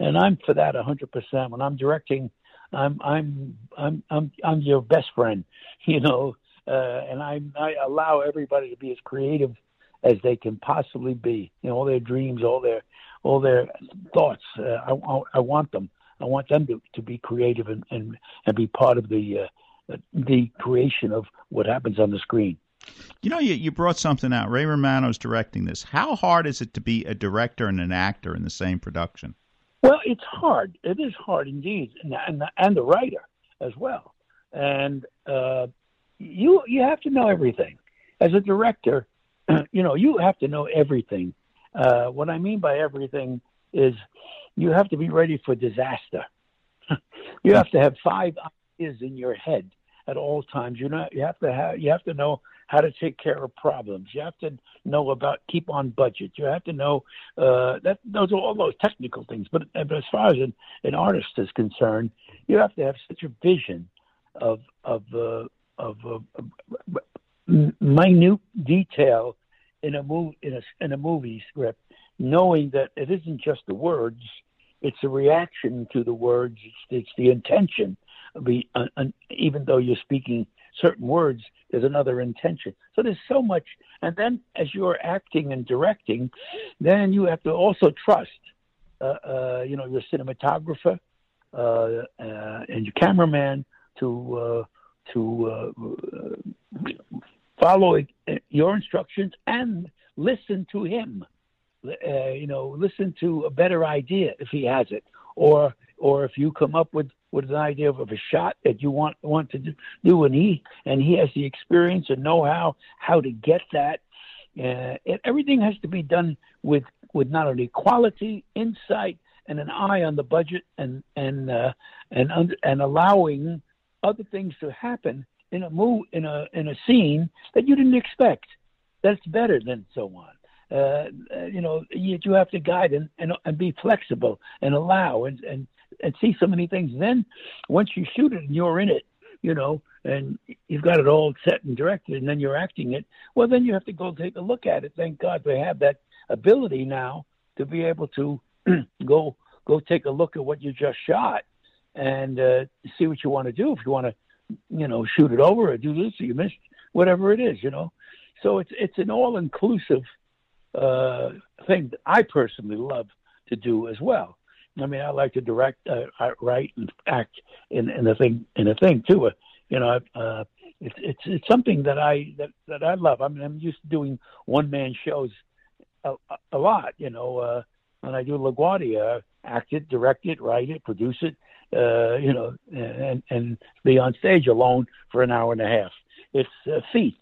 Speaker 9: And I'm for that hundred percent. When I'm directing, I'm I'm I'm I'm I'm your best friend, [LAUGHS] you know. Uh, and I I allow everybody to be as creative as they can possibly be. You know, all their dreams, all their all their thoughts. Uh, I, I want them. I want them to, to be creative and, and, and be part of the uh, the creation of what happens on the screen.
Speaker 2: You know, you, you brought something out. Ray Romano's directing this. How hard is it to be a director and an actor in the same production?
Speaker 9: Well, it's hard. It is hard indeed, and and, and the writer as well. And uh, you you have to know everything. As a director, [CLEARS THROAT] you know you have to know everything. Uh, what I mean by everything is you have to be ready for disaster. [LAUGHS] you have to have five ideas in your head at all times. You know, you have to have you have to know how to take care of problems. You have to know about keep on budget. You have to know uh, that those are all those technical things. But, but as far as an, an artist is concerned, you have to have such a vision of of uh, of uh, minute detail in a movie in a in a movie script, knowing that it isn't just the words it's a reaction to the words. It's, it's the intention. Be, uh, uh, even though you're speaking certain words, there's another intention. So there's so much. And then as you're acting and directing, then you have to also trust, uh, uh, you know, your cinematographer uh, uh, and your cameraman to to follow your instructions and listen to him uh, you know, listen to a better idea if he has it, or or if you come up with with an idea of, a shot that you want want to do, and he and he has the experience and know how how to get that. Uh, everything has to be done with with not only quality, insight, and an eye on the budget, and and uh, and and allowing other things to happen in a move in a in a scene that you didn't expect. That's better than so on uh, you know, you, you have to guide and, and, and be flexible and allow and, and, and see so many things. Then once you shoot it and you're in it, you know, and you've got it all set and directed and then you're acting it, well, then you have to go take a look at it. Thank God they have that ability now to be able to [CLEARS THROAT] go go take a look at what you just shot and uh, see what you want to do. If you want to you know, shoot it over or do this or you missed whatever it is, you know. So it's it's an all inclusive uh, thing that I personally love to do as well. I mean, I like to direct, uh, write, and act in in a thing in a thing too. Uh, you know, uh, it's it's it's something that I that that I love. I mean, I'm used to doing one man shows a, a lot. You know, uh, when I do LaGuardia, act it, direct it, write it, produce it. Uh, you know, and and be on stage alone for an hour and a half. It's a feat,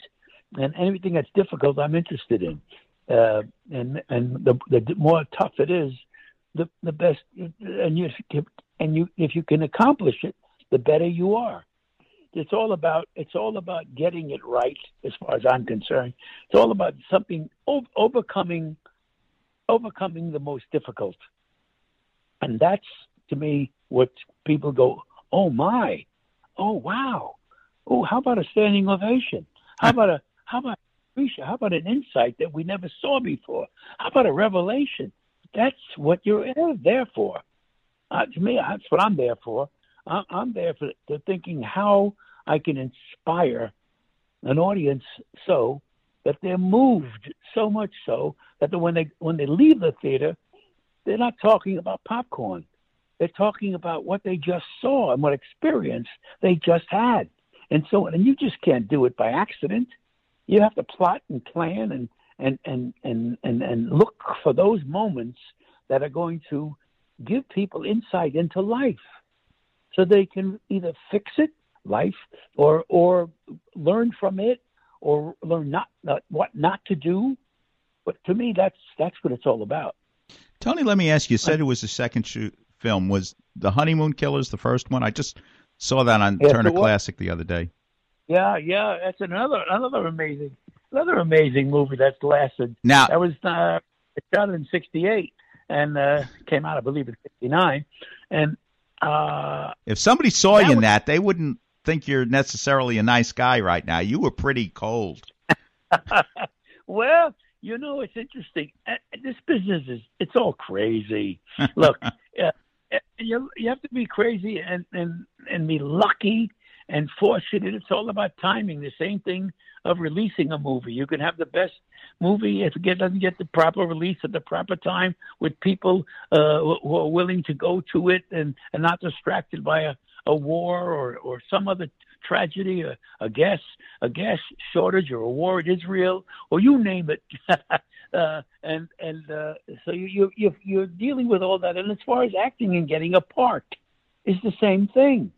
Speaker 9: and anything that's difficult, I'm interested in. Uh, and and the the more tough it is, the the best and you and you if you can accomplish it the better you are it's all about it's all about getting it right as far as i'm concerned it's all about something overcoming overcoming the most difficult and that's to me what people go oh my oh wow oh how about a standing ovation how about a how about how about an insight that we never saw before how about a revelation that's what you're there for. Uh, to me, that's what I'm there for. I, I'm there for, for thinking how I can inspire an audience so that they're moved so much so that when they when they leave the theater, they're not talking about popcorn. They're talking about what they just saw and what experience they just had. And so on. and you just can't do it by accident. You have to plot and plan and and and and and, and look for those moments that are going to give people insight into life so they can either fix it life or or learn from it or learn not, not what not to do but to me that's that's what it's all about
Speaker 2: tony let me ask you, you said it was the second shoot film was the honeymoon killers the first one i just saw that on
Speaker 9: yes,
Speaker 2: turner classic the other day
Speaker 9: yeah yeah that's another another amazing another amazing movie that's lasted.
Speaker 2: Now
Speaker 9: that was uh, shot in '68 and uh, came out, I believe, in '69. And uh,
Speaker 2: if somebody saw you in
Speaker 9: was,
Speaker 2: that, they wouldn't think you're necessarily a nice guy right now. You were pretty cold. [LAUGHS]
Speaker 9: well, you know, it's interesting. Uh, this business is it's all crazy. [LAUGHS] Look, uh, you you have to be crazy and and and be lucky and fortunate. It's all about timing. The same thing of releasing a movie. You can have the best movie if it doesn't get the proper release at the proper time with people uh, who are willing to go to it and, and not distracted by a, a war or, or some other tragedy, a, a gas a gas shortage or a war in Israel or you name it. [LAUGHS] uh, and and uh, so you you you're dealing with all that. And as far as acting and getting a part, is the same thing,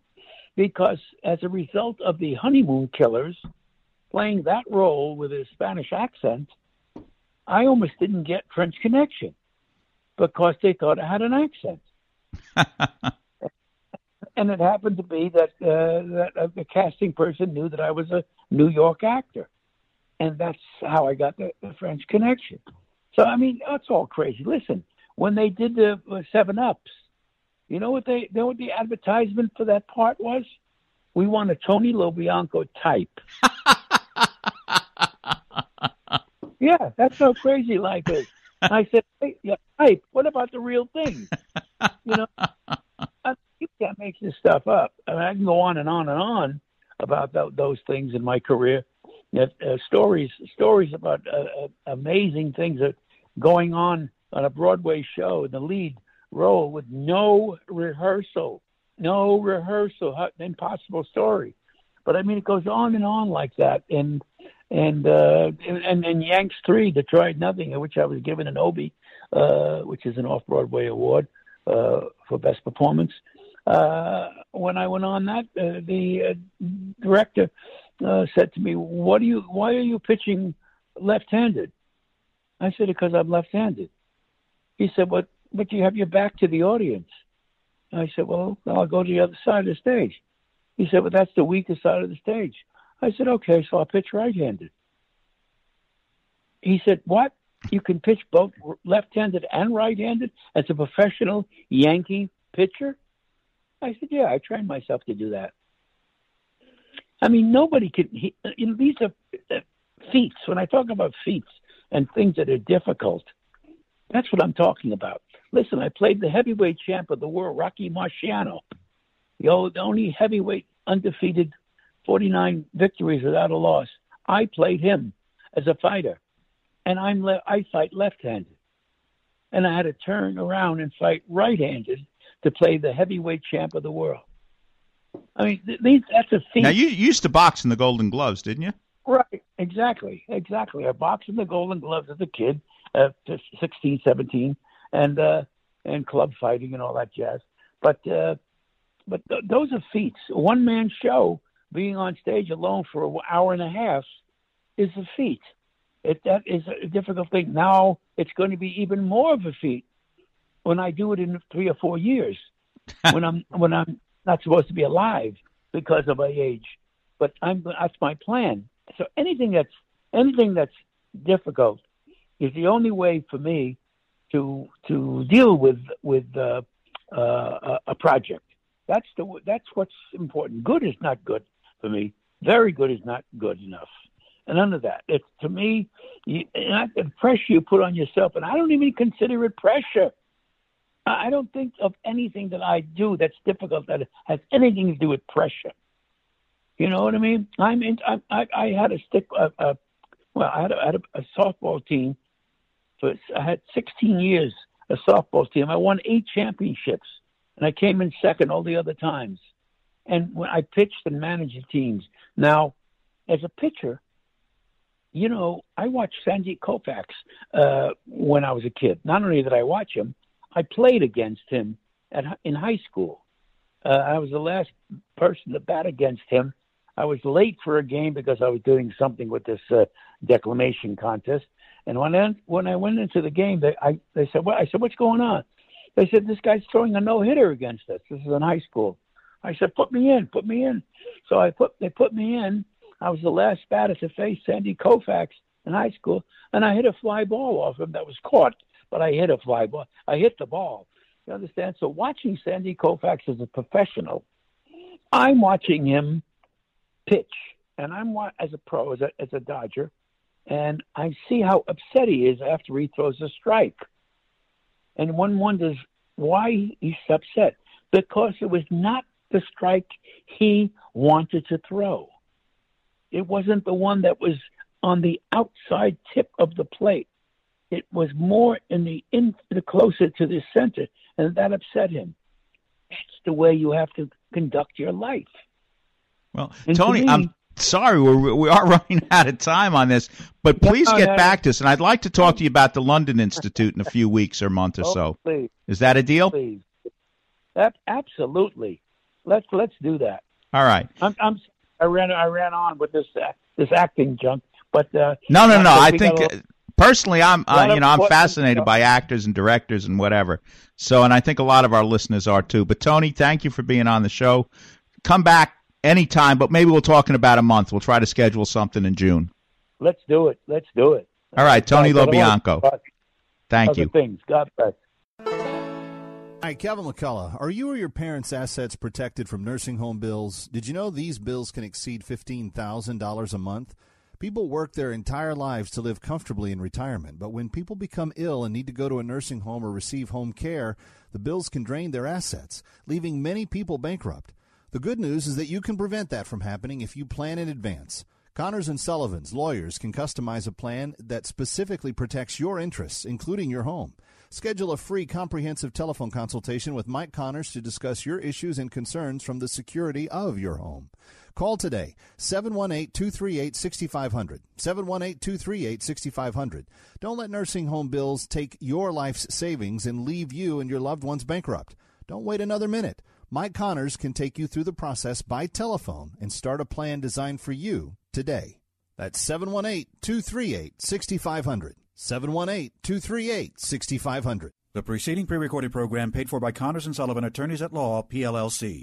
Speaker 9: because as a result of the honeymoon killers, playing that role with a Spanish accent, I almost didn't get French Connection because they thought I had an accent. [LAUGHS] and it happened to be that uh, that uh, the casting person knew that I was a New York actor, and that's how I got the, the French Connection. So I mean, that's all crazy. Listen, when they did the uh, Seven Ups, you know what they you know what the advertisement for that part was? We want a Tony LoBianco type. [LAUGHS] yeah, that's how crazy life is. I said, hey, yeah, hype. What about the real thing? You know, [LAUGHS] I, you can't make this stuff up. I, mean, I can go on and on and on about th- those things in my career. Uh, stories, stories about uh, uh, amazing things that going on on a Broadway show in the lead role with no rehearsal, no rehearsal, impossible story. But I mean, it goes on and on like that, and and uh, and and Yanks Three, Detroit Nothing, which I was given an Obie, uh, which is an off Broadway award uh, for best performance. Uh, when I went on that, uh, the uh, director uh, said to me, "What do you? Why are you pitching left-handed?" I said, "Because I'm left-handed." He said, "But but you have your back to the audience." I said, "Well, I'll go to the other side of the stage." He said, "But that's the weakest side of the stage." I said, "Okay, so I'll pitch right-handed." He said, "What? You can pitch both left-handed and right-handed as a professional Yankee pitcher?" I said, "Yeah, I trained myself to do that." I mean, nobody can. He, you know, these are uh, feats. When I talk about feats and things that are difficult, that's what I'm talking about. Listen, I played the heavyweight champ of the world, Rocky Marciano the only heavyweight undefeated 49 victories without a loss. I played him as a fighter, and I'm le- I fight left-handed, and I had to turn around and fight right-handed to play the heavyweight champ of the world. I mean, these that's a feat.
Speaker 2: Now you you used to box in the Golden Gloves, didn't you?
Speaker 9: Right, exactly, exactly. I boxed in the Golden Gloves as a kid, uh, 16, 17, and uh, and club fighting and all that jazz. But uh, but th- those are feats. A one man show, being on stage alone for an hour and a half, is a feat. It that is a difficult thing. Now it's going to be even more of a feat when I do it in three or four years, [LAUGHS] when I'm when I'm not supposed to be alive because of my age. But I'm that's my plan. So anything that's anything that's difficult is the only way for me to to deal with with uh, uh, a project. That's the that's what's important. Good is not good for me. Very good is not good enough. And none of that. It's to me, you, not the pressure you put on yourself, and I don't even consider it pressure. I don't think of anything that I do that's difficult that has anything to do with pressure. You know what I mean? I'm in. I I, I had a stick. Uh, uh, well, I had a, had a, a softball team. For I had 16 years a softball team. I won eight championships, and I came in second all the other times. And when I pitched and managed the teams. Now, as a pitcher, you know, I watched Sandy Koufax uh, when I was a kid. Not only did I watch him, I played against him at in high school. Uh, I was the last person to bat against him. I was late for a game because I was doing something with this uh, declamation contest. And when I, when I went into the game, they I they said, "What?" I said, "What's going on?" They said, "This guy's throwing a no hitter against us." This is in high school. I said, "Put me in, put me in." So I put they put me in. I was the last batter to face Sandy Koufax in high school, and I hit a fly ball off him that was caught, but I hit a fly ball. I hit the ball. You understand? So watching Sandy Koufax as a professional, I'm watching him pitch, and I'm as a pro, as a as a Dodger, and I see how upset he is after he throws a strike, and one wonders why he's upset because it was not the strike he wanted to throw. It wasn't the one that was on the outside tip of the plate. It was more in the in the closer to the center, and that upset him. That's the way you have to conduct your life.
Speaker 2: Well,
Speaker 9: And to
Speaker 2: Tony,
Speaker 9: me-
Speaker 2: I'm sorry we're, we are [LAUGHS] running out of time on this, but please
Speaker 9: No,
Speaker 2: get
Speaker 9: no.
Speaker 2: back to us, and I'd like to talk to you about the London Institute in a few weeks or month or
Speaker 9: Oh,
Speaker 2: so.
Speaker 9: please,
Speaker 2: Is that a deal?
Speaker 9: please. Ab- absolutely. Let's let's do that.
Speaker 2: All right.
Speaker 9: I'm, I'm I ran I ran on with this uh, this acting junk, but uh,
Speaker 2: No, no, no.
Speaker 9: I
Speaker 2: think uh, personally, I'm uh, you know I'm fascinated
Speaker 9: stuff.
Speaker 2: by actors and directors and whatever. So, and I think a lot of our listeners are too. But Tony, thank you for being on the show. Come back anytime, but maybe we'll talk in about a month. We'll try to schedule something in June.
Speaker 9: let's do it. Let's do it.
Speaker 2: All right, Tony
Speaker 9: But I don't wanna
Speaker 2: Lobianco.
Speaker 9: talk
Speaker 2: Thank
Speaker 9: other
Speaker 2: you.
Speaker 9: Things. God bless.
Speaker 10: Hi, Kevin McCullough. Are you or your parents' assets protected from nursing home bills? Did you know these bills can exceed $15,000 a month? People work their entire lives to live comfortably in retirement, but when people become ill and need to go to a nursing home or receive home care, the bills can drain their assets, leaving many people bankrupt. The good news is that you can prevent that from happening if you plan in advance. Connors and Sullivan's lawyers can customize a plan that specifically protects your interests, including your home. Schedule a free comprehensive telephone consultation with Mike Connors to discuss your issues and concerns from the security of your home. Call today 718 238 6500. 718 238 6500. Don't let nursing home bills take your life's savings and leave you and your loved ones bankrupt. Don't wait another minute. Mike Connors can take you through the process by telephone and start a plan designed for you today. That's 718 238 6500. 718 238 6500.
Speaker 11: The preceding pre-recorded program paid for by Connors and Sullivan Attorneys at Law, PLLC.